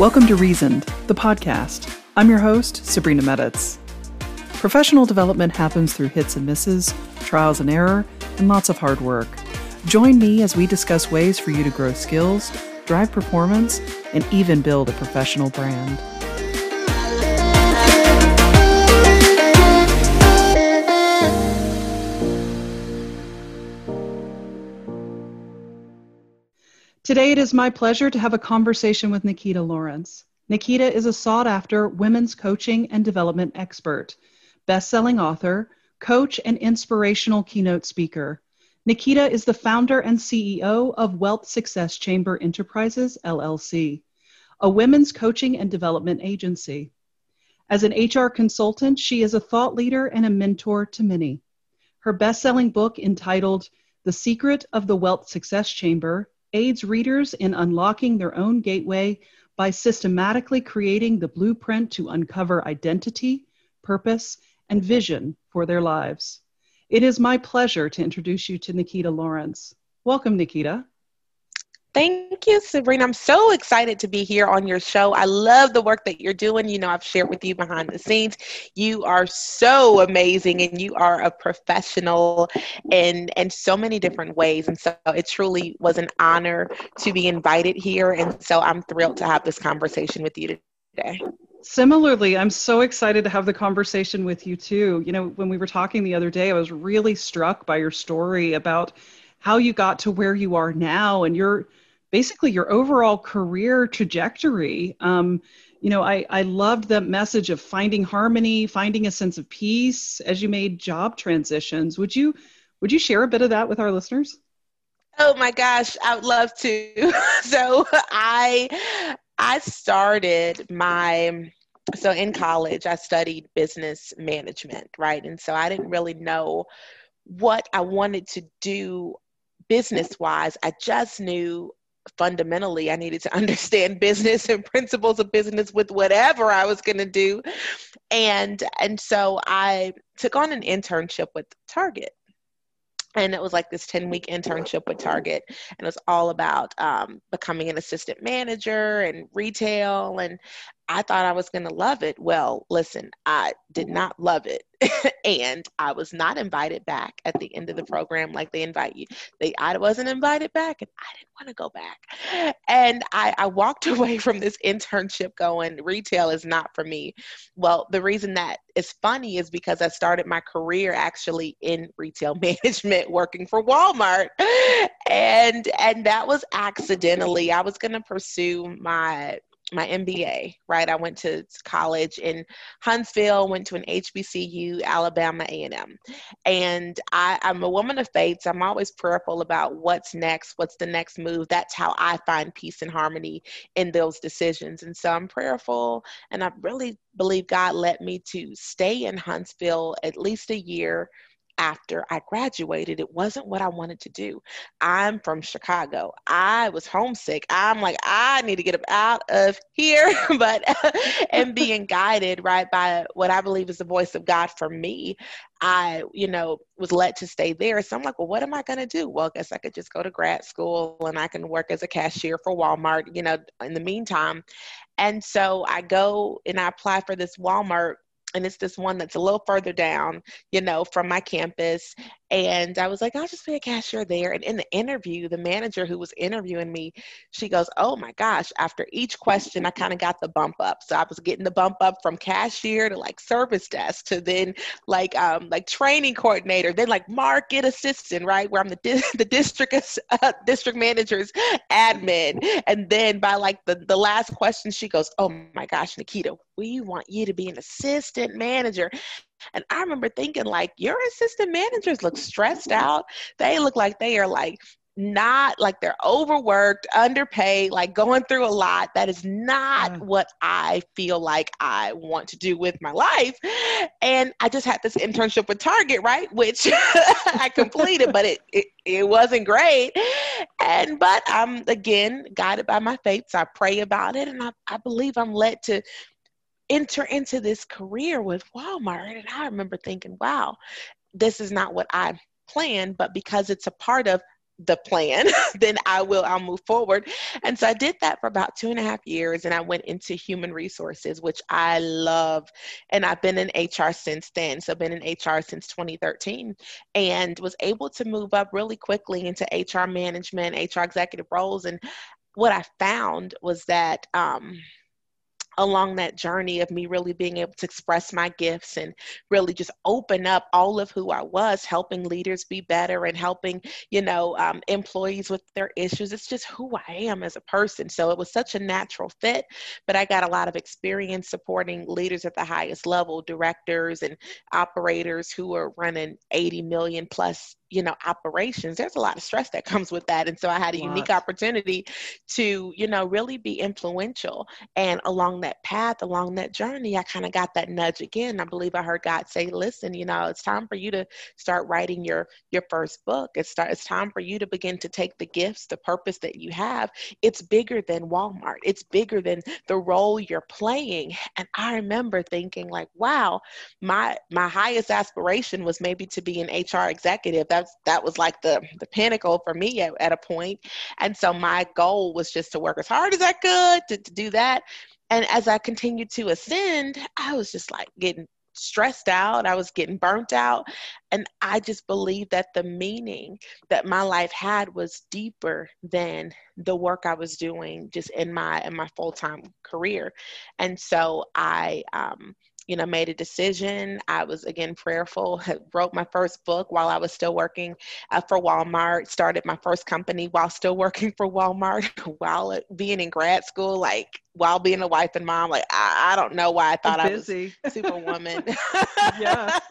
Welcome to Reasoned, the podcast. I'm your host, Sabrina Meditz. Professional development happens through hits and misses, trials and error, and lots of hard work. Join me as we discuss ways for you to grow skills, drive performance, and even build a professional brand. Today, it is my pleasure to have a conversation with Nikita Lawrence. Nikita is a sought after women's coaching and development expert, best selling author, coach, and inspirational keynote speaker. Nikita is the founder and CEO of Wealth Success Chamber Enterprises, LLC, a women's coaching and development agency. As an HR consultant, she is a thought leader and a mentor to many. Her best selling book, entitled The Secret of the Wealth Success Chamber aids readers in unlocking their own gateway by systematically creating the blueprint to uncover identity, purpose, and vision for their lives. It is my pleasure to introduce you to Nikita Lawrence. Welcome, Nikita. Thank you, Sabrina. I'm so excited to be here on your show. I love the work that you're doing. You know, I've shared with you behind the scenes. You are so amazing and you are a professional in in so many different ways. And so it truly was an honor to be invited here. And so I'm thrilled to have this conversation with you today. Similarly, I'm so excited to have the conversation with you too. You know, when we were talking the other day, I was really struck by your story about how you got to where you are now and your basically your overall career trajectory. Um, you know, I, I loved the message of finding harmony, finding a sense of peace as you made job transitions. Would you would you share a bit of that with our listeners? Oh my gosh, I would love to. so I I started my so in college I studied business management, right? And so I didn't really know what I wanted to do business wise. I just knew fundamentally I needed to understand business and principles of business with whatever I was going to do. And and so I took on an internship with Target. And it was like this 10 week internship with Target. And it was all about um, becoming an assistant manager and retail. And I thought I was going to love it. Well, listen, I did mm-hmm. not love it. and I was not invited back at the end of the program like they invite you. They I wasn't invited back and I didn't want to go back. And I, I walked away from this internship going, retail is not for me. Well, the reason that is funny is because I started my career actually in retail management working for Walmart. And and that was accidentally. I was gonna pursue my my MBA, right? I went to college in Huntsville, went to an HBCU, Alabama A&M. And I, I'm a woman of faith, so I'm always prayerful about what's next, what's the next move. That's how I find peace and harmony in those decisions. And so I'm prayerful, and I really believe God led me to stay in Huntsville at least a year after I graduated. It wasn't what I wanted to do. I'm from Chicago. I was homesick. I'm like, I need to get up out of here. but, and being guided, right, by what I believe is the voice of God for me, I, you know, was led to stay there. So I'm like, well, what am I going to do? Well, I guess I could just go to grad school and I can work as a cashier for Walmart, you know, in the meantime. And so I go and I apply for this Walmart and it's this one that's a little further down, you know, from my campus. And I was like, I'll just be a cashier there. And in the interview, the manager who was interviewing me, she goes, Oh my gosh, after each question, I kind of got the bump up. So I was getting the bump up from cashier to like service desk to then like um like training coordinator, then like market assistant, right? Where I'm the di- the district uh, district manager's admin. And then by like the, the last question, she goes, Oh my gosh, Nikita, we want you to be an assistant manager. And I remember thinking, like, your assistant managers look stressed out. They look like they are like not like they're overworked, underpaid, like going through a lot. That is not mm. what I feel like I want to do with my life. And I just had this internship with Target, right? Which I completed, but it, it, it wasn't great. And but I'm again guided by my faith. So I pray about it and I, I believe I'm led to enter into this career with Walmart. And I remember thinking, wow, this is not what I planned, but because it's a part of the plan, then I will, I'll move forward. And so I did that for about two and a half years and I went into human resources, which I love. And I've been in HR since then. So I've been in HR since 2013 and was able to move up really quickly into HR management, HR executive roles. And what I found was that, um, along that journey of me really being able to express my gifts and really just open up all of who I was, helping leaders be better and helping, you know, um, employees with their issues. It's just who I am as a person. So it was such a natural fit, but I got a lot of experience supporting leaders at the highest level, directors and operators who are running 80 million plus you know operations there's a lot of stress that comes with that. And so i had a unique opportunity to you know really be influential. And along that path along that journey i kind of got that nudge again. I believe i heard god say listen you know it's time for you to start writing your your first book. It's start, it's time for you to begin to take the gifts the purpose that you have. It's bigger than walmart. It's bigger than the role you're playing. And i remember thinking like wow my my highest aspiration was maybe to be an hr executive. That that's that was like the the pinnacle for me at, at a point. And so my goal was just to work as hard as i could to, to do that. And as i continued to ascend i was just like getting stressed out. I was getting burnt out. And i just believed that the meaning that my life had was deeper than the work i was doing just in my in my full-time career. And so i um you know, made a decision. I was again prayerful, wrote my first book while I was still working uh, for Walmart, started my first company while still working for Walmart, while being in grad school, like while being a wife and mom. Like, I, I don't know why I thought I was superwoman. yeah.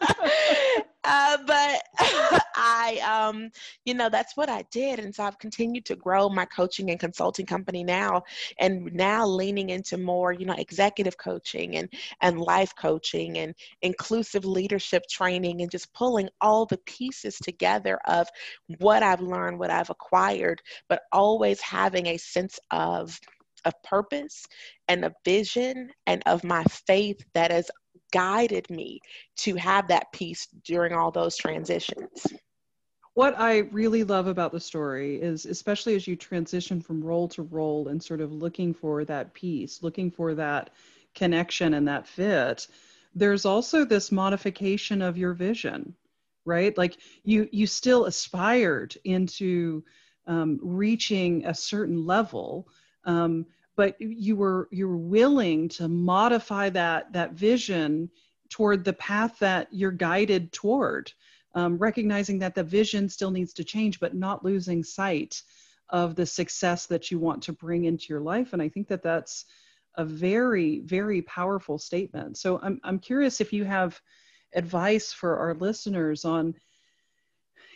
uh, but I, um, you know, that's what I did. And so I've continued to grow my coaching and consulting company now, and now leaning into more, you know, executive coaching and, and life coaching and inclusive leadership training and just pulling all the pieces together of what I've learned, what I've acquired, but always having a sense of of purpose and a vision and of my faith that has guided me to have that peace during all those transitions. What I really love about the story is, especially as you transition from role to role and sort of looking for that peace, looking for that connection and that fit, there's also this modification of your vision, right? Like you, you still aspired into um, reaching a certain level, um, but you were you were willing to modify that that vision toward the path that you're guided toward um, recognizing that the vision still needs to change but not losing sight of the success that you want to bring into your life. And i think that that's a very very powerful statement. So i'm, I'm curious if you have advice for our listeners on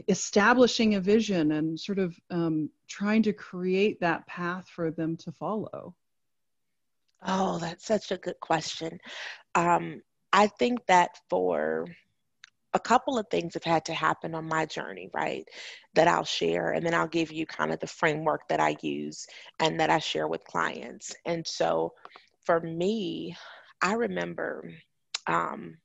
establishing a vision and sort of um, trying to create that path for them to follow? Oh, that's such a good question. Um, I think that for a couple of things have had to happen on my journey, right? That I'll share, and then I'll give you kind of the framework that I use and that I share with clients. And so for me, I remember um,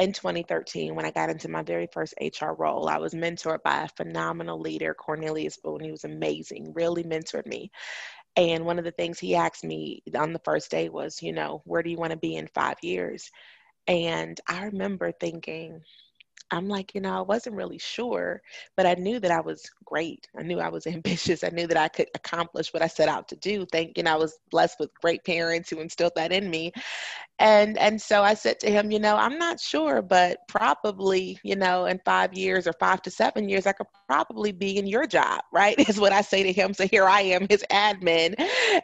in 2013 when I got into my very first HR role. I was mentored by a phenomenal leader, Cornelius Boone. He was amazing, really mentored me. And one of the things he asked me on the first day was, you know, where do you want to be in five years? And I remember thinking, I'm like, you know, I wasn't really sure, but I knew that I was great. I knew I was ambitious. I knew that I could accomplish what I set out to do. Thinking I was blessed with great parents who instilled that in me. And and so I said to him, you know, I'm not sure, but probably, you know, in five years or five to seven years, I could probably be in your job, right? Is what I say to him. So here I am, his admin.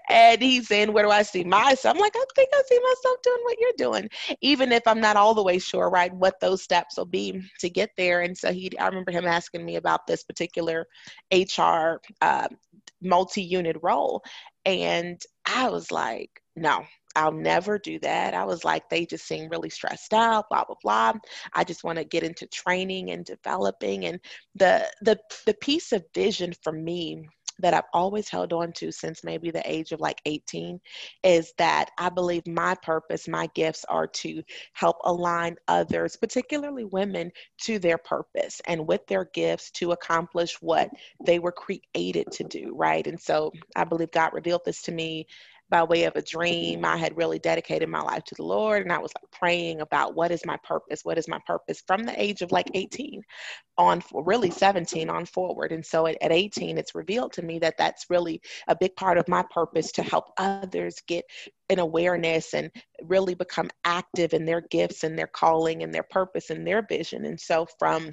And he's saying, Where do I see myself? I'm like, I think I see myself doing what you're doing. Even if I'm not all the way sure, right, what those steps will be to get there. And so he, I remember him asking me about this particular HR uh, multi-unit role, and I was like, no. I'll never do that. I was like, they just seem really stressed out, blah, blah, blah. I just want to get into training and developing. And the the the piece of vision for me that I've always held on to since maybe the age of like 18 is that I believe my purpose, my gifts are to help align others, particularly women, to their purpose and with their gifts to accomplish what they were created to do, right? And so I believe God revealed this to me by way of a dream. I had really dedicated my life to the Lord and I was like praying about what is my purpose? What is my purpose from the age of like 18 on really 17 on forward. And so at, at 18, it's revealed to me that that's really a big part of my purpose to help others get an awareness and really become active in their gifts and their calling and their purpose and their vision. And so from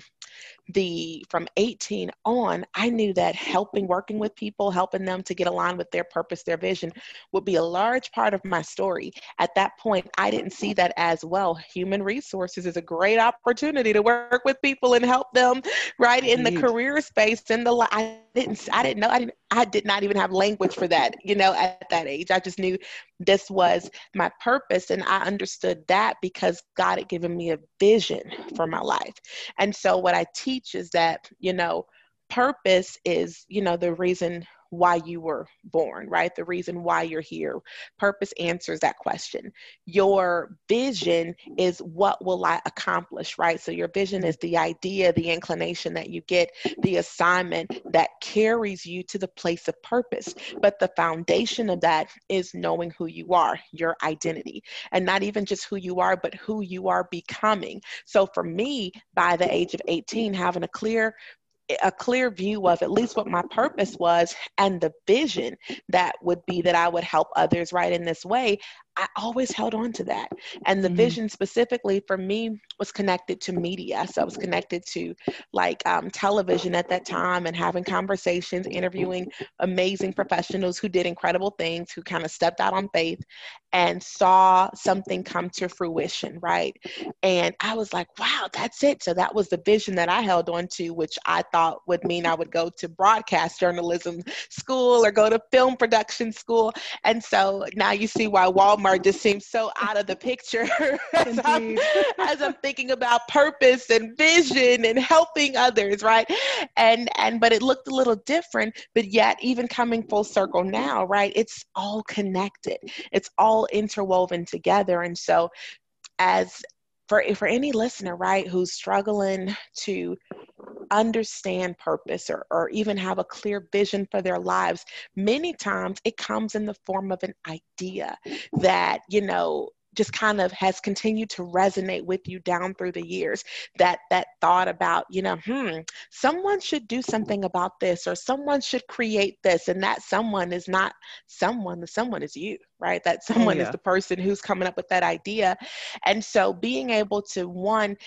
the from 18 on i knew that helping working with people helping them to get aligned with their purpose their vision would be a large part of my story. At that point i didn't see that as well human resources is a great opportunity to work with people and help them right in the career space in the i didn't i didn't know i didn't i did not even have language for that you know at that age. I just knew this was my purpose and i understood that because god had given me a vision for my life. And so what i teach is that you know purpose is you know the reason why you were born, right? The reason why you're here. Purpose answers that question. Your vision is what will I accomplish, right? So your vision is the idea, the inclination that you get, the assignment that carries you to the place of purpose. But the foundation of that is knowing who you are, your identity, and not even just who you are, but who you are becoming. So for me, by the age of 18, having a clear a clear view of at least what my purpose was and the vision that would be that I would help others right in this way, I always held on to that. And the mm-hmm. vision specifically for me was connected to media. So I was connected to like um, television at that time and having conversations, interviewing amazing professionals who did incredible things, who kind of stepped out on faith and saw something come to fruition, right? And I was like, wow, that's it. So that was the vision that I held on to, which I thought would mean I would go to broadcast journalism school or go to film production school. And so now you see why Walmart just seems so out of the picture as, I'm, as, I'm, thinking about purpose and vision and helping others, right? And and but it looked a little different, but yet even coming full circle now, right? It's all connected. It's all interwoven together. And so as for for any listener, right, who's struggling to understand purpose or, or even have a clear vision for their lives, many times it comes in the form of an idea that, you know, just kind of has continued to resonate with you down through the years. That that thought about you know hmm someone should do something about this or someone should create this and that someone is not someone the someone is you right? That someone yeah. is the person who's coming up with that idea. And so being able to one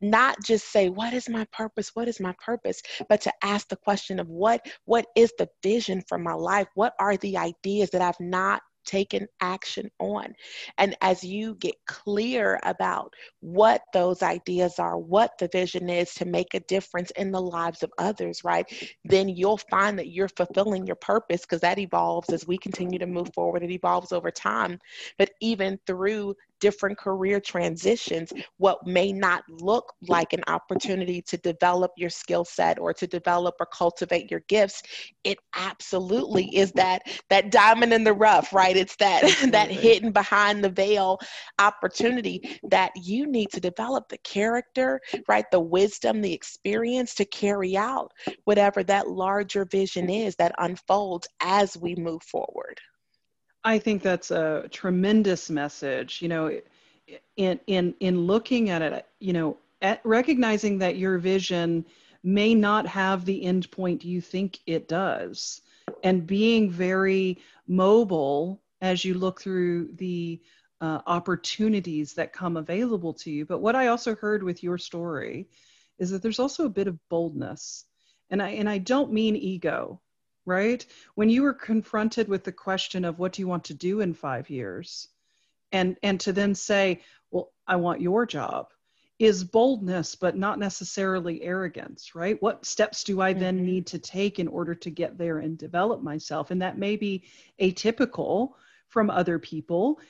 not just say what is my purpose? What is my purpose? but to ask the question of what what is the vision for my life? What are the ideas that i've not taken action on. And as you get clear about what those ideas are, what the vision is to make a difference in the lives of others, right? Then you'll find that you're fulfilling your purpose because that evolves as we continue to move forward. It evolves over time. But even through different career transitions, what may not look like an opportunity to develop your skill set or to develop or cultivate your gifts, it absolutely is that that diamond in the rough, right? It's that that hidden behind the veil opportunity that you need to develop the character, right? The wisdom, the experience to carry out whatever that larger vision is that unfolds as we move forward. I think that's a tremendous message. You know, in in in looking at it, you know, at recognizing that your vision may not have the end point you think it does, and being very mobile as you look through the uh, opportunities that come available to you. But what I also heard with your story is that there's also a bit of boldness, and I and I don't mean ego right? When you were confronted with the question of what do you want to do in five years, and and to then say, well, I want your job, is boldness, but not necessarily arrogance, right? What steps do I then mm-hmm. need to take in order to get there and develop myself? And that may be atypical from other people,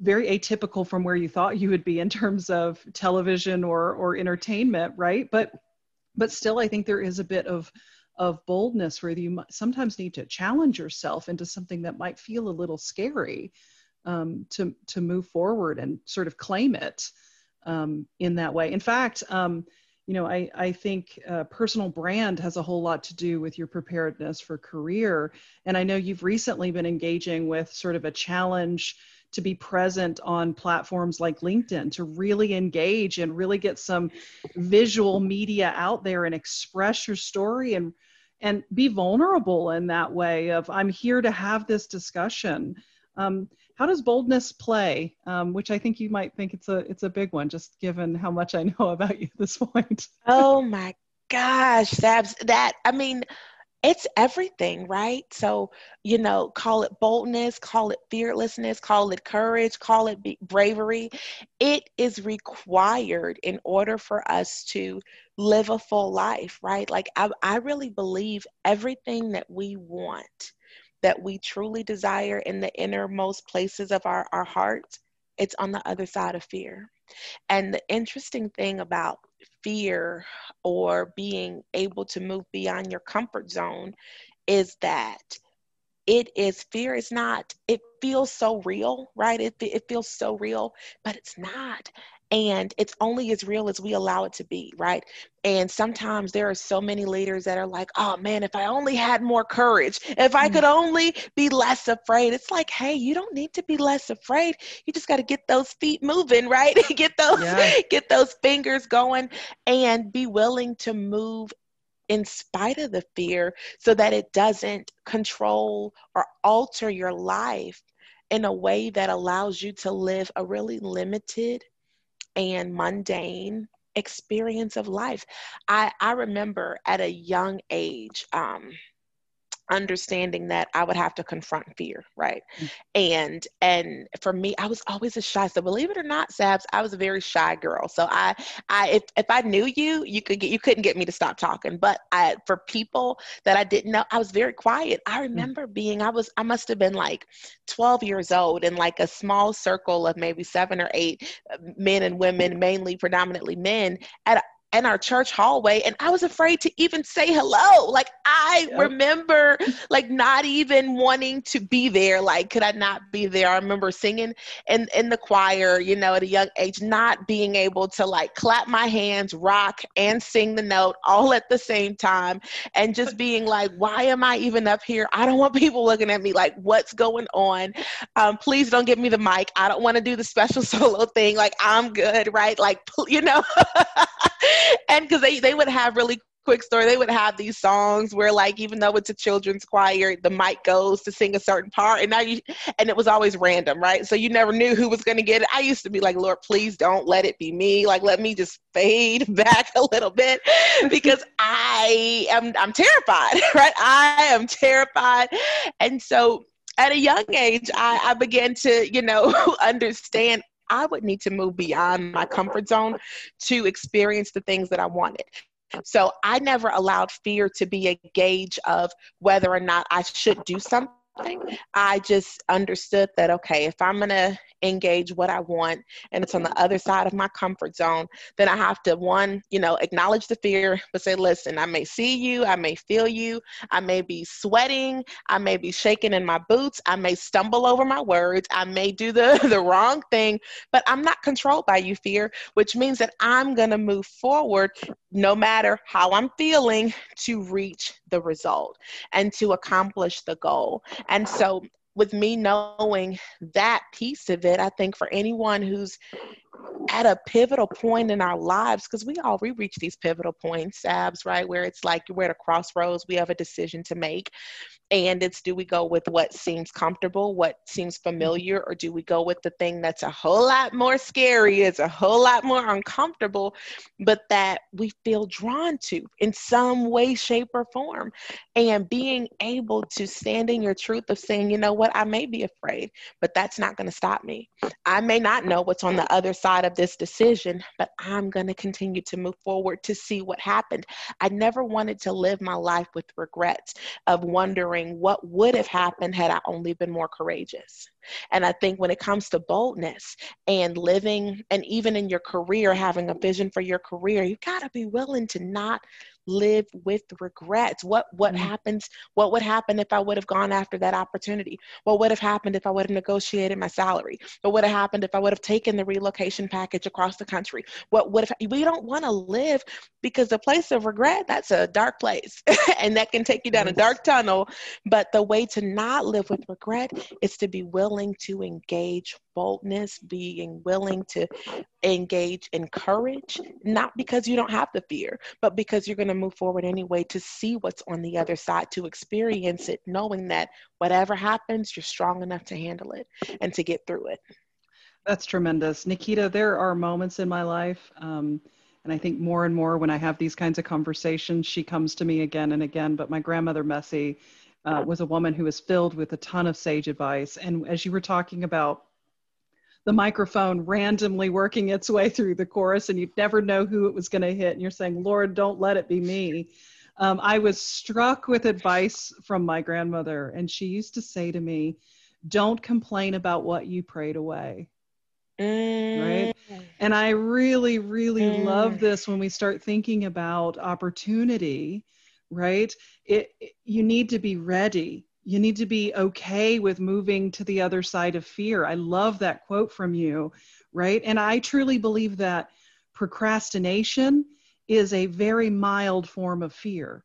very atypical from where you thought you would be in terms of television or or entertainment, right? But but still, I think there is a bit of of boldness where you sometimes need to challenge yourself into something that might feel a little scary um, to to move forward and sort of claim it um, in that way. In fact, um, you know, I I think uh, personal brand has a whole lot to do with your preparedness for career. And I know you've recently been engaging with sort of a challenge to be present on platforms like LinkedIn to really engage and really get some visual media out there and express your story and and be vulnerable in that way of i'm here to have this discussion um, how does boldness play um, which i think you might think it's a it's a big one just given how much i know about you at this point oh my gosh that's that i mean it's everything, right? So, you know, call it boldness, call it fearlessness, call it courage, call it bravery. It is required in order for us to live a full life, right? Like, I, I really believe everything that we want, that we truly desire in the innermost places of our, our hearts, it's on the other side of fear. And the interesting thing about fear or being able to move beyond your comfort zone is that it is fear is not it feels so real right it, it feels so real but it's not and it's only as real as we allow it to be right and sometimes there are so many leaders that are like oh man if i only had more courage if i could mm. only be less afraid it's like hey you don't need to be less afraid you just got to get those feet moving right get those yeah. get those fingers going and be willing to move in spite of the fear so that it doesn't control or alter your life in a way that allows you to live a really limited and mundane experience of life. I, I remember at a young age, um, understanding that I would have to confront fear, right? Mm-hmm. And and for me, I was always a shy. So believe it or not, Sabs, I was a very shy girl. So I I if, if I knew you, you could get you couldn't get me to stop talking. But I for people that I didn't know, I was very quiet. I mm. remember mm-hmm. being I was I must have been like 12 years old in like a small circle of maybe seven or eight uh, men and women, mainly predominantly men, at in our church hallway and I was afraid to even say hello. Like I yep. remember like not even wanting to be there. Like could I not be there? I remember singing in in the choir, you know, at a young age, not being able to like clap my hands, rock and sing the note all at the same time and just being like, why am I even up here? I don't want people looking at me like what's going on. Um, please don't give me the mic. I don't want to do the special solo thing. Like I'm good, right? Like you know and because they, they would have really quick story. They would have these songs where like even though it's a children's choir the mic goes to sing a certain part and now you and it was always random right? So you never knew who was going to get it. I used to be like lord please don't let it be me. Like let me just fade back a little bit because i am i'm terrified right? I am terrified. And so at a young age i, I began to you know understand I would need to move beyond my comfort zone to experience the things that I wanted. So I never allowed fear to be a gauge of whether or not I should do something. I just understood that, okay, if I'm going to engage what I want and it's on the other side of my comfort zone, then I have to one, you know, acknowledge the fear, but say, listen, I may see you, I may feel you, I may be sweating, I may be shaking in my boots, I may stumble over my words, I may do the, the wrong thing, but I'm not controlled by you, fear, which means that I'm going to move forward no matter how I'm feeling to reach the result and to accomplish the goal. And so with me knowing that piece of it, I think for anyone who's at a pivotal point in our lives, because we all we reach these pivotal points, Sabs, right? Where it's like we're at a crossroads, we have a decision to make and it's do we go with what seems comfortable what seems familiar or do we go with the thing that's a whole lot more scary it's a whole lot more uncomfortable but that we feel drawn to in some way shape or form and being able to stand in your truth of saying you know what i may be afraid but that's not going to stop me i may not know what's on the other side of this decision but i'm going to continue to move forward to see what happened i never wanted to live my life with regrets of wondering wondering what would have happened had I only been more courageous. And I think when it comes to boldness and living, and even in your career, having a vision for your career, you got to be willing to not live with regrets. What what mm-hmm. happens what would happen if i would have gone after that opportunity? What would have happened if i would have negotiated my salary? What would have happened if i would have taken the relocation package across the country? What would have we don't want to live because the place of regret that's a dark place and that can take you down a dark tunnel. But the way to not live with regret is to be willing to engage boldness, being willing to engage in courage, not because you don't have the fear, but because you're going to move forward anyway to see what's on the other side, to experience it, knowing that whatever happens, you're strong enough to handle it and to get through it. That's tremendous. Nikita, there are moments in my life. Um, and I think more and more when I have these kinds of conversations, she comes to me again and again. But my grandmother, Messi, uh, was a woman who was filled with a ton of sage advice. And as you were talking about the microphone randomly working its way through the chorus and you'd never know who it was going to hit and you're saying lord don't let it be me um, i was struck with advice from my grandmother and she used to say to me don't complain about what you prayed away mm. right and i really really mm. love this when we start thinking about opportunity right it, it you need to be ready you need to be okay with moving to the other side of fear. I love that quote from you, right? And I truly believe that procrastination is a very mild form of fear.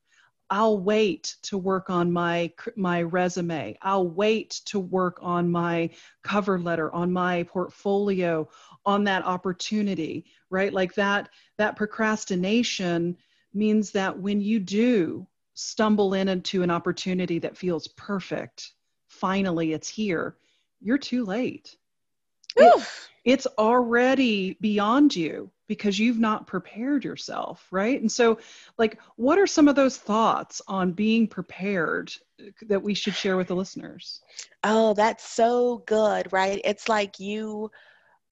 I'll wait to work on my my resume. I'll wait to work on my cover letter, on my portfolio, on that opportunity, right? Like that that procrastination means that when you do stumble in into an opportunity that feels perfect, finally it's here, you're too late. It, it's already beyond you because you've not prepared yourself, right? And so, like, what are some of those thoughts on being prepared that we should share with the listeners? Oh, that's so good, right? It's like you,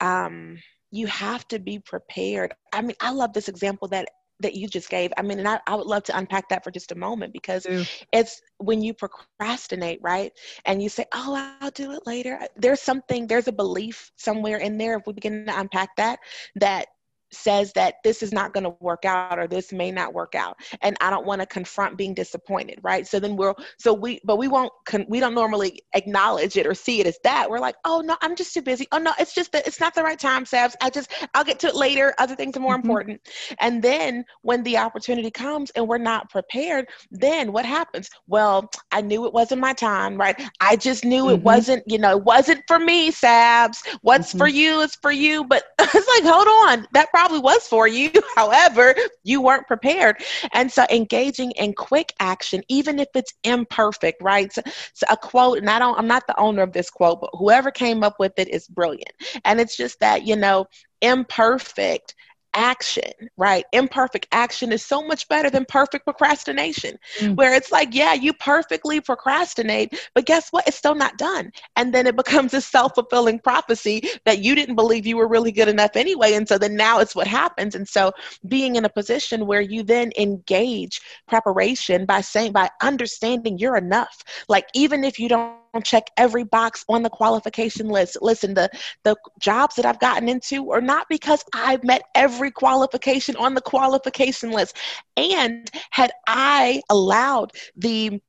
um, you have to be prepared. I mean, I love this example that that you just gave. I mean, and I, I would love to unpack that for just a moment because it's when you procrastinate, right? And you say, oh, I'll do it later. There's something, there's a belief somewhere in there, if we begin to unpack that, that says that this is not going to work out or this may not work out and i don't want to confront being disappointed right? So then we'll so we but we won't con, we don't normally acknowledge it or see it as that. We're like oh no i'm just too busy. Oh no it's just that it's not the right time sabs. I just i'll get to it later. Other things are more mm-hmm. important. And then when the opportunity comes and we're not prepared then what happens? Well i knew it wasn't my time right? I just knew mm-hmm. it wasn't you know it wasn't for me sabs. What's mm-hmm. for you is for you but it's like hold on. That probably was for you. However, you weren't prepared. And so engaging in quick action, even if it's imperfect, right? So, so a quote, and I don't, I'm not the owner of this quote, but whoever came up with it is brilliant. And it's just that, you know, imperfect action, right? Imperfect action is so much better than perfect procrastination, mm. where it's like, yeah, you perfectly procrastinate, but guess what? It's still not done. And then it becomes a self fulfilling prophecy that you didn't believe you were really good enough anyway. And so then now it's what happens. And so being in a position where you then engage preparation by saying, by understanding you're enough, like even if you don't check every box on the qualification list. Listen, the the jobs that I've gotten into are not because I've met every qualification on the qualification list. And had I allowed the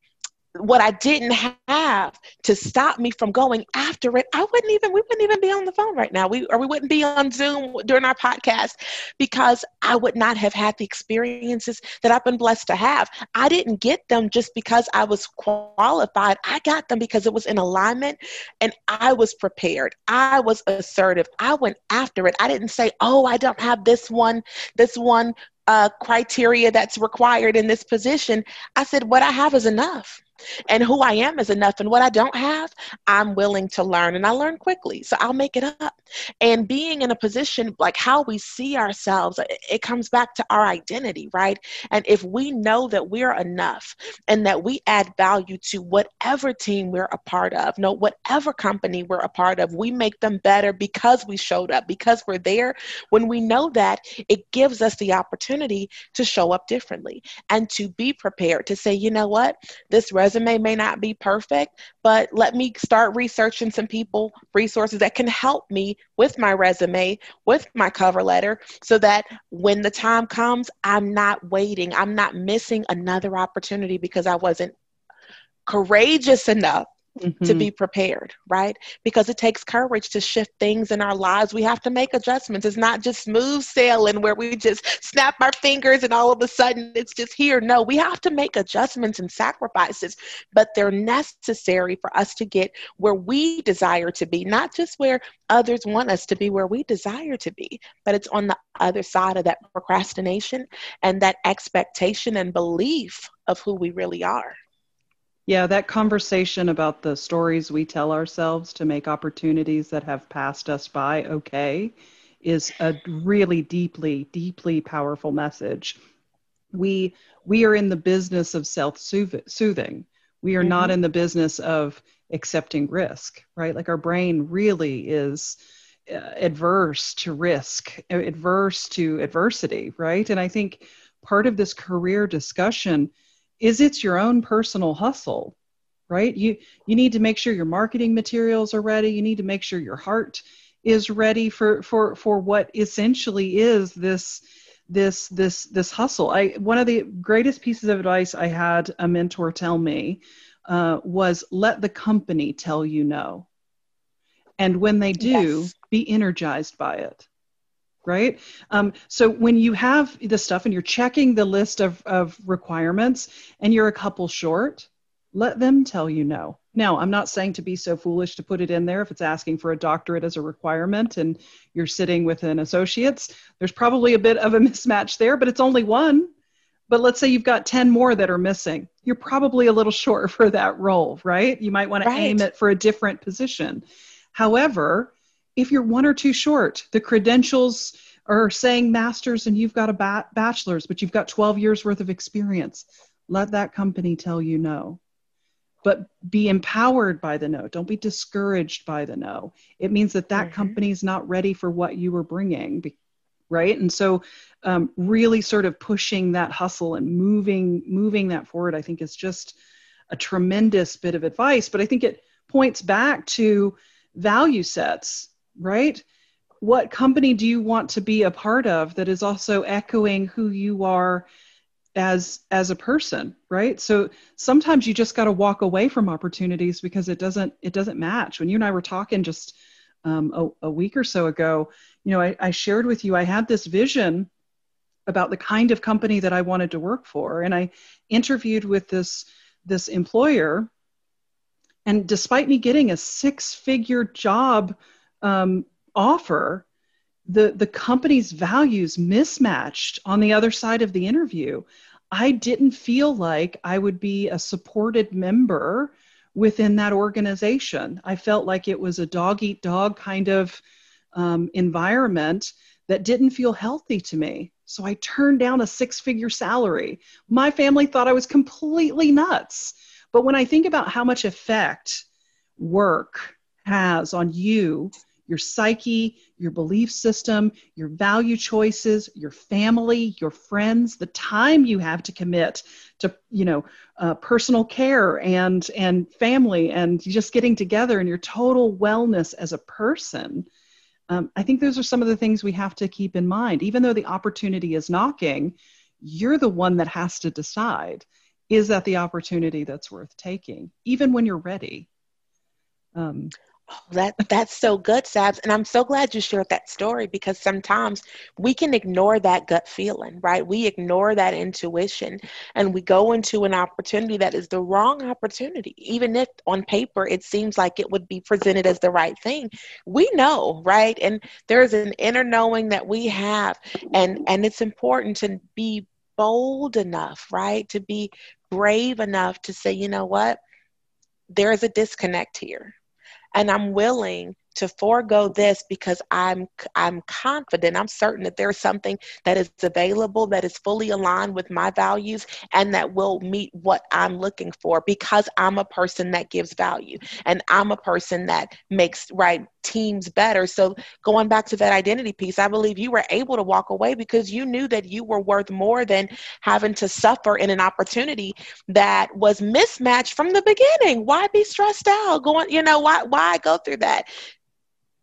what I didn't have to stop me from going after it, I wouldn't even we wouldn't even be on the phone right now. We or we wouldn't be on Zoom during our podcast because I would not have had the experiences that I've been blessed to have. I didn't get them just because I was qualified. I got them because it was in alignment and I was prepared. I was assertive. I went after it. I didn't say, "Oh, I don't have this one this one uh, criteria that's required in this position." I said, "What I have is enough." And who I am is enough. And what I don't have, I'm willing to learn. And I learn quickly. So I'll make it up. And being in a position like how we see ourselves, it comes back to our identity, right? And if we know that we're enough and that we add value to whatever team we're a part of, no, whatever company we're a part of, we make them better because we showed up, because we're there. When we know that, it gives us the opportunity to show up differently and to be prepared to say, you know what, this resume resume may not be perfect, but let me start researching some people, resources that can help me with my resume, with my cover letter, so that when the time comes, I'm not waiting. I'm not missing another opportunity because I wasn't courageous enough Mm-hmm. to be prepared, right? Because it takes courage to shift things in our lives. We have to make adjustments. It's not just smooth sailing where we just snap our fingers and all of a sudden it's just here. No, we have to make adjustments and sacrifices, but they're necessary for us to get where we desire to be, not just where others want us to be, where we desire to be, but it's on the other side of that procrastination and that expectation and belief of who we really are. Yeah, that conversation about the stories we tell ourselves to make opportunities that have passed us by okay is a really deeply, deeply powerful message. We we are in the business of self-soothing. We are mm-hmm. not in the business of accepting risk, right? Like our brain really is uh, adverse to risk, adverse to adversity, right? And I think part of this career discussion is it's your own personal hustle right? You you need to make sure your marketing materials are ready. You need to make sure your heart is ready for for for what essentially is this this this this hustle. I one of the greatest pieces of advice i had a mentor tell me uh, was let the company tell you no. And when they do yes. be energized by it right? Um, so when you have the stuff and you're checking the list of, of requirements and you're a couple short, let them tell you no. Now, I'm not saying to be so foolish to put it in there if it's asking for a doctorate as a requirement and you're sitting with an associate's. There's probably a bit of a mismatch there, but it's only one. But let's say you've got 10 more that are missing. You're probably a little short for that role, right? You might want right. to aim it for a different position. However, if you're one or two short, the credentials are saying masters and you've got a ba- bachelor's, but you've got 12 years worth of experience. Let that company tell you no. But be empowered by the no. Don't be discouraged by the no. It means that that mm-hmm. company is not ready for what you were bringing, right? And so, um, really sort of pushing that hustle and moving moving that forward, I think is just a tremendous bit of advice. But I think it points back to value sets right? What company do you want to be a part of that is also echoing who you are as as a person right? So sometimes you just got to walk away from opportunities because it doesn't it doesn't match. When you and i were talking just um, a, a, week or so ago you know I, I shared with you i had this vision about the kind of company that i wanted to work for. And i interviewed with this this employer. And despite me getting a six figure job um, offer, the the company's values mismatched on the other side of the interview. I didn't feel like I would be a supported member within that organization. I felt like it was a dog eat dog kind of um, environment that didn't feel healthy to me. So I turned down a six figure salary. My family thought I was completely nuts. But when I think about how much effect work has on you your psyche, your belief system, your value choices, your family, your friends, the time you have to commit to, you know, uh, personal care and and family and just getting together and your total wellness as a person. Um, I think those are some of the things we have to keep in mind. Even though the opportunity is knocking, you're the one that has to decide is that the opportunity that's worth taking, even when you're ready. Um, That that's so good, Sabs. And I'm so glad you shared that story because sometimes we can ignore that gut feeling, right? We ignore that intuition and we go into an opportunity that is the wrong opportunity. Even if on paper it seems like it would be presented as the right thing. We know, right? And there's an inner knowing that we have and and it's important to be bold enough, right? To be brave enough to say, you know what? There is a disconnect here and I'm willing to forego this because I'm I'm confident, I'm certain that there's something that is available that is fully aligned with my values and that will meet what I'm looking for because I'm a person that gives value and I'm a person that makes right teams better. So going back to that identity piece, I believe you were able to walk away because you knew that you were worth more than having to suffer in an opportunity that was mismatched from the beginning. Why be stressed out? Going, you know, why why go through that?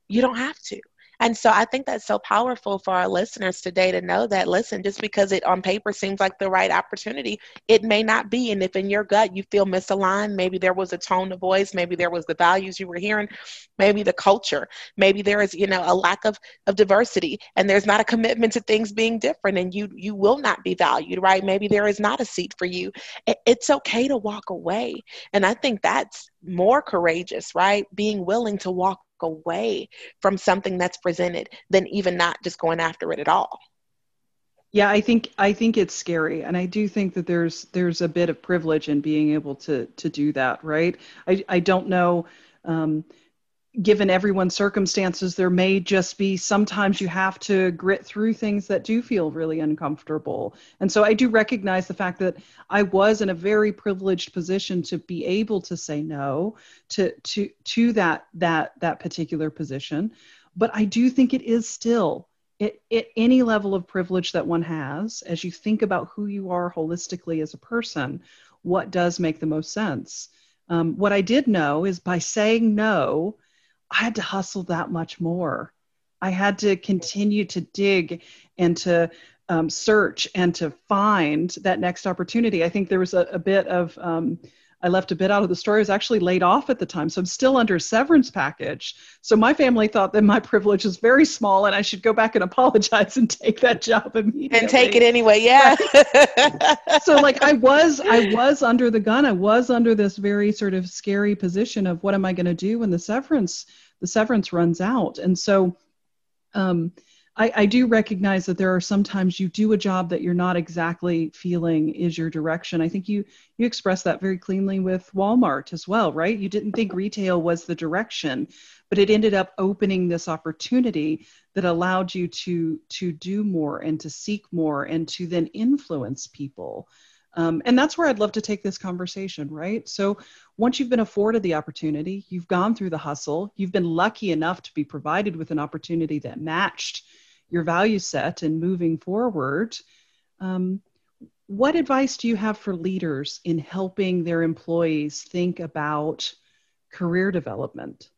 You don't have to. And so I think that's so powerful for our listeners today to know that, listen, just because it on paper seems like the right opportunity, it may not be. And if in your gut you feel misaligned, maybe there was a tone of voice, maybe there was the values you were hearing, maybe the culture, maybe there is, you know, a lack of, of diversity and there's not a commitment to things being different and you you will not be valued, right? Maybe there is not a seat for you. It's okay to walk away. And I think that's more courageous, right? Being willing to walk away from something that's presented than even not just going after it at all. Yeah i think i think it's scary. And i do think that there's there's a bit of privilege in being able to to do that right? I i don't know um, given everyone's circumstances, there may just be sometimes you have to grit through things that do feel really uncomfortable. And so I do recognize the fact that I was in a very privileged position to be able to say no to to to that that that particular position. But I do think it is still at, at any level of privilege that one has, as you think about who you are holistically as a person, what does make the most sense. Um, what I did know is by saying no, I had to hustle that much more. I had to continue to dig and to um, search and to find that next opportunity. I think there was a, a bit of, um, I left a bit out of the story. I was actually laid off at the time. So I'm still under a severance package. So my family thought that my privilege is very small and I should go back and apologize and take that job immediately. And take it anyway. Yeah. so like I was, I was under the gun. I was under this very sort of scary position of what am I going to do when the severance the severance runs out. And so um, I, I, do recognize that there are sometimes you do a job that you're not exactly feeling is your direction. I think you you expressed that very cleanly with Walmart as well, right? You didn't think retail was the direction, but it ended up opening this opportunity that allowed you to to do more and to seek more and to then influence people. Um, and that's where I'd love to take this conversation, right? So, once you've been afforded the opportunity, you've gone through the hustle, you've been lucky enough to be provided with an opportunity that matched your value set and moving forward. Um, what advice do you have for leaders in helping their employees think about career development?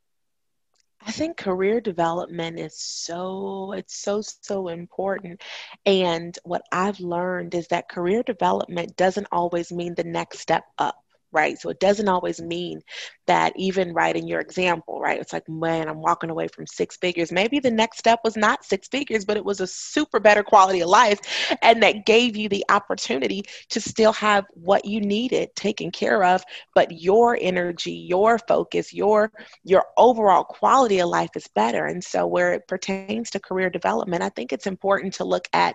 I think career development is so it's so so important and what I've learned is that career development doesn't always mean the next step up right? So it doesn't always mean that even right in your example, right? It's like, man, I'm walking away from six figures. Maybe the next step was not six figures, but it was a super better quality of life. And that gave you the opportunity to still have what you needed taken care of, but your energy, your focus, your your overall quality of life is better. And so where it pertains to career development, I think it's important to look at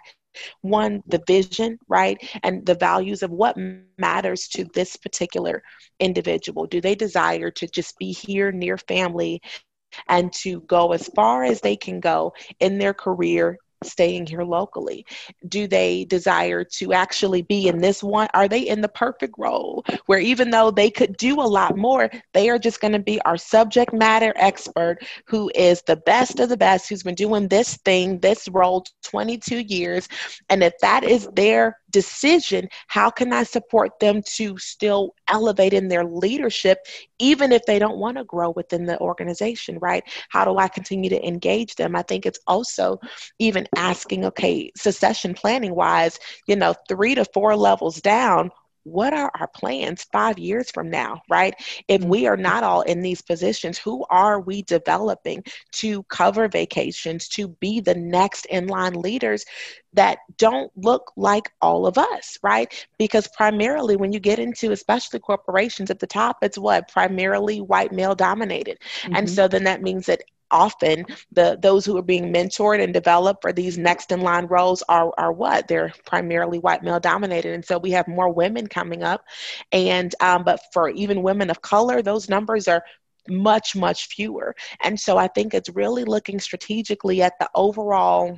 one the vision right? And the values of what matters to this particular individual. Do they desire to just be here near family and to go as far as they can go in their career staying here locally? Do they desire to actually be in this one? Are they in the perfect role where even though they could do a lot more, they are just going to be our subject matter expert who is the best of the best, who's been doing this thing, this role 22 years? And if that is their decision, how can I support them to still elevate in their leadership, even if they don't want to grow within the organization, right? How do I continue to engage them? I think it's also even asking, okay, succession planning wise, you know, three to four levels down, what are our plans five years from now, right? If we are not all in these positions, who are we developing to cover vacations, to be the next in line leaders that don't look like all of us, right? Because primarily when you get into especially corporations at the top, it's what? Primarily white male dominated. Mm-hmm. And so then that means that often the those who are being mentored and developed for these next in line roles are are what? They're primarily white male dominated. And so we have more women coming up. And um, but for even women of color those numbers are much, much fewer. And so I think it's really looking strategically at the overall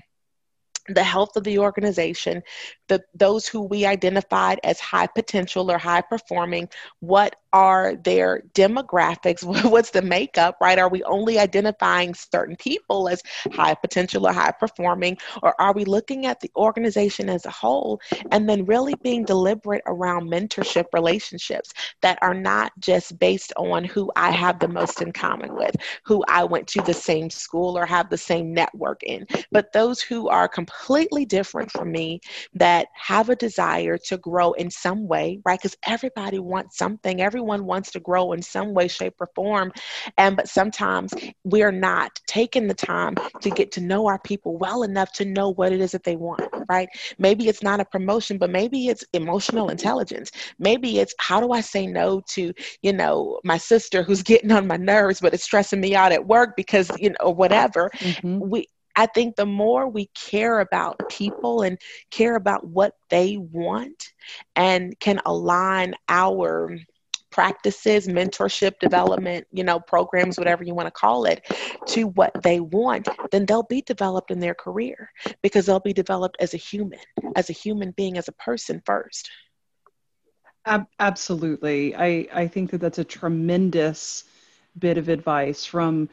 the health of the organization, the those who we identified as high potential or high performing, what are their demographics? What's the makeup, right? Are we only identifying certain people as high potential or high performing, or are we looking at the organization as a whole and then really being deliberate around mentorship relationships that are not just based on who I have the most in common with, who I went to the same school or have the same network in, but those who are completely different from me that have a desire to grow in some way, right? Because everybody wants something, everyone everyone wants to grow in some way shape or form. And but sometimes we're not taking the time to get to know our people well enough to know what it is that they want right? Maybe it's not a promotion but maybe it's emotional intelligence. Maybe it's how do i say no to you know my sister who's getting on my nerves but it's stressing me out at work because you know whatever? Mm-hmm. we I think the more we care about people and care about what they want and can align our practices, mentorship development, you know, programs, whatever you want to call it, to what they want, then they'll be developed in their career because they'll be developed as a human, as a human being, as a person first. Absolutely. I, I think that that's a tremendous bit of advice from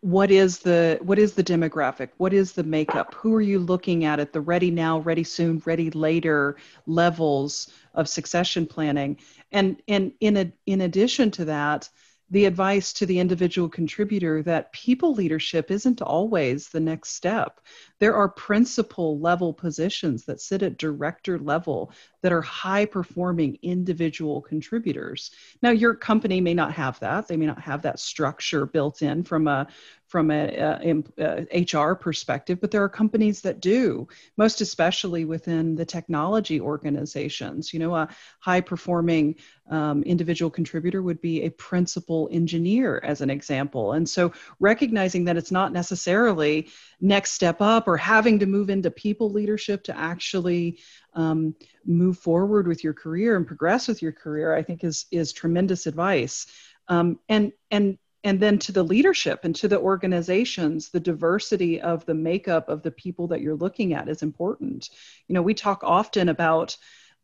what is the what is the demographic? What is the makeup? Who are you looking at at the ready now ready soon ready later levels of succession planning? And and in a, in addition to that the advice to the individual contributor that people leadership isn't always the next step. There are principal level positions that sit at director level that are high performing individual contributors. Now, your company may not have that. They may not have that structure built in from a from a, a, a, HR perspective, but there are companies that do, most especially within the technology organizations. You know, a high performing um, individual contributor would be a principal engineer, as an example. And so recognizing that it's not necessarily next step up or having to move into people leadership to actually um, move forward with your career and progress with your career, I think is, is tremendous advice. Um, and, and and then to the leadership and to the organizations the diversity of the makeup of the people that you're looking at is important. You know we talk often about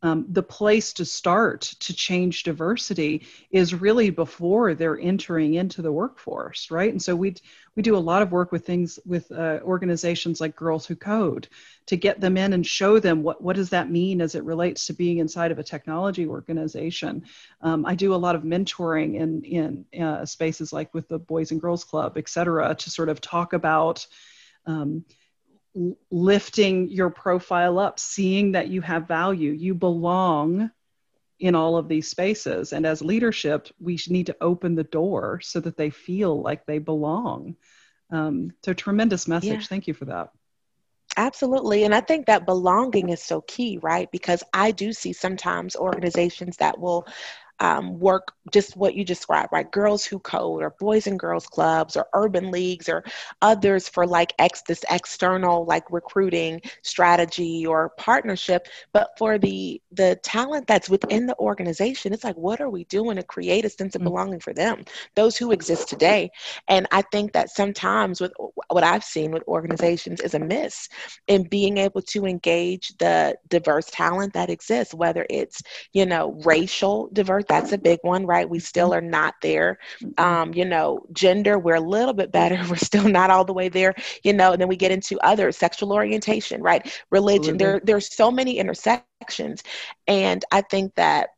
um, the place to start to change diversity is really before they're entering into the workforce, right? And so we we do a lot of work with things with uh, organizations like Girls Who Code to get them in and show them what what does that mean as it relates to being inside of a technology organization. Um, I do a lot of mentoring in in uh, spaces like with the Boys and Girls Club, et cetera, to sort of talk about. Um, lifting your profile up, seeing that you have value, you belong in all of these spaces. And as leadership, we need to open the door so that they feel like they belong. Um, so, tremendous message. Yeah. Thank you for that. Absolutely. And I think that belonging is so key, right? Because I do see sometimes organizations that will um, work just what you described, right? Girls Who Code or Boys and Girls Clubs or urban leagues or others for like ex this external like recruiting strategy or partnership. But for the the talent that's within the organization, it's like, what are we doing to create a sense of mm. belonging for them, those who exist today? And I think that sometimes with what I've seen with organizations is a miss in being able to engage the diverse talent that exists, whether it's, you know, racial diverse that's a big one, right? We still are not there. Um, you know, gender, we're a little bit better. We're still not all the way there, you know, and then we get into other sexual orientation, right? Religion. There there's so many intersections. And I think that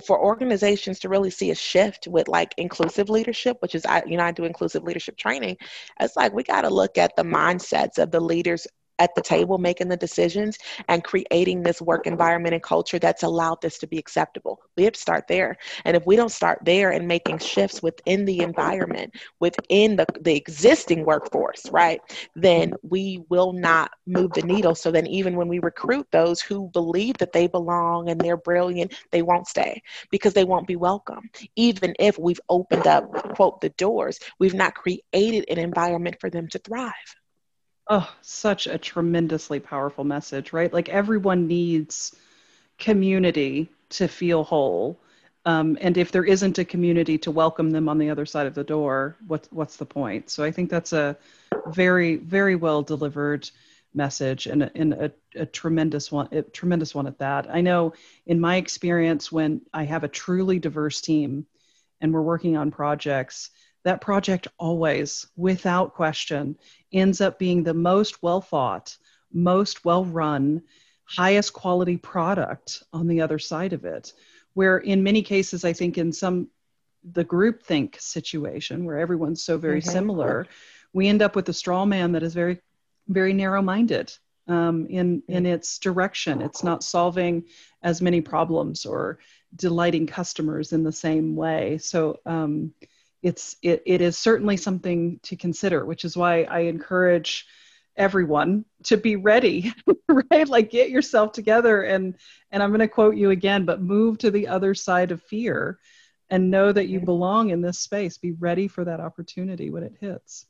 for organizations to really see a shift with like inclusive leadership which is i you know i do inclusive leadership training it's like we got to look at the mindsets of the leaders at the table making the decisions and creating this work environment and culture that's allowed this to be acceptable. We have to start there. And if we don't start there and making shifts within the environment, within the, the existing workforce, right, then we will not move the needle. So then, even when we recruit those who believe that they belong and they're brilliant, they won't stay because they won't be welcome. Even if we've opened up, quote, the doors, we've not created an environment for them to thrive. Oh, such a tremendously powerful message, right? Like everyone needs community to feel whole. um, and if there isn't a community to welcome them on the other side of the door, what, what's the point? So I think that's a very, very well delivered message and, and a, a tremendous one, a tremendous one at that. I know in my experience, when I have a truly diverse team and we're working on projects, that project always, without question, ends up being the most well thought, most well run, highest quality product on the other side of it. Where in many cases i think in some the groupthink situation where everyone's so very mm-hmm. similar we end up with a straw man that is very very narrow minded um, in in its direction. It's not solving as many problems or delighting customers in the same way. So um, it's it, it is certainly something to consider which is why i encourage everyone to be ready right? Like get yourself together and and i'm going to quote you again but move to the other side of fear and know that you belong in this space. Be ready for that opportunity when it hits.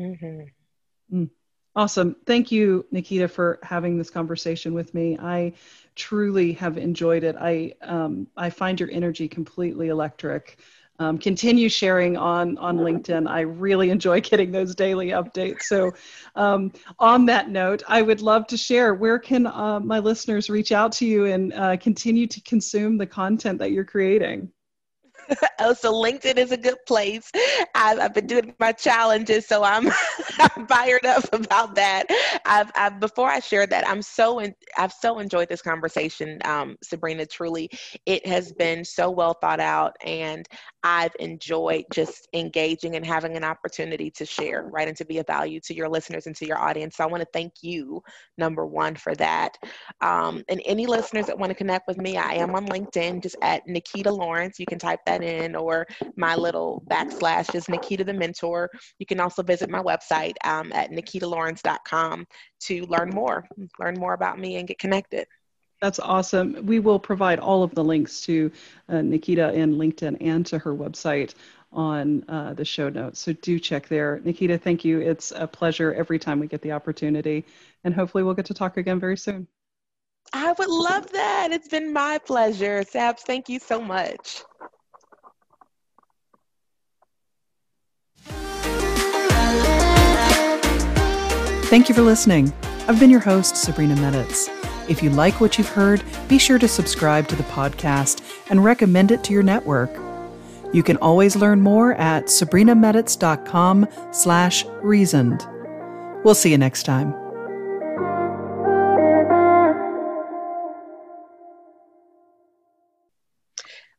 Mm-hmm. mm. awesome. Thank you nikita for having this conversation with me. I truly have enjoyed it. I um, i find your energy completely electric um, continue sharing on on LinkedIn. I really enjoy getting those daily updates. So, um, on that note, I would love to share where can uh, my listeners reach out to you and uh, continue to consume the content that you're creating. oh, so LinkedIn is a good place. I've, I've been doing my challenges, so I'm, I'm fired up about that. I've, I've, before I share that, I'm so in, I've so enjoyed this conversation, um, Sabrina. Truly, it has been so well thought out, and I've enjoyed just engaging and having an opportunity to share, right, and to be a value to your listeners and to your audience. So I want to thank you, number one, for that. Um, and any listeners that want to connect with me, I am on LinkedIn, just at Nikita Lawrence. You can type that in, or my little backslash is Nikita the Mentor. You can also visit my website um, at nikitalawrence.com to learn more, learn more about me and get connected. That's awesome. We will provide all of the links to uh, Nikita in LinkedIn and to her website on uh, the show notes. So do check there. Nikita, thank you. It's a pleasure every time we get the opportunity. And hopefully we'll get to talk again very soon. I would love that. It's been my pleasure. Sabs, thank you so much. Thank you for listening. I've been your host, Sabrina Meditz. If you like what you've heard, be sure to subscribe to the podcast and recommend it to your network. You can always learn more at sabrinameditz.com slash reasoned. We'll see you next time.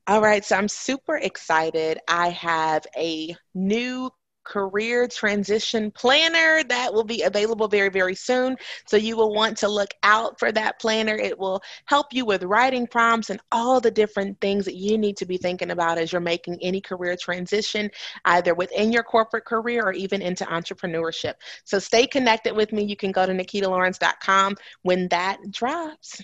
All right, so I'm super excited. I have a new career transition planner that will be available very, very soon. So you will want to look out for that planner. It will help you with writing prompts and all the different things that you need to be thinking about as you're making any career transition, either within your corporate career or even into entrepreneurship. So stay connected with me. You can go to nikitalawrence.com when that drops.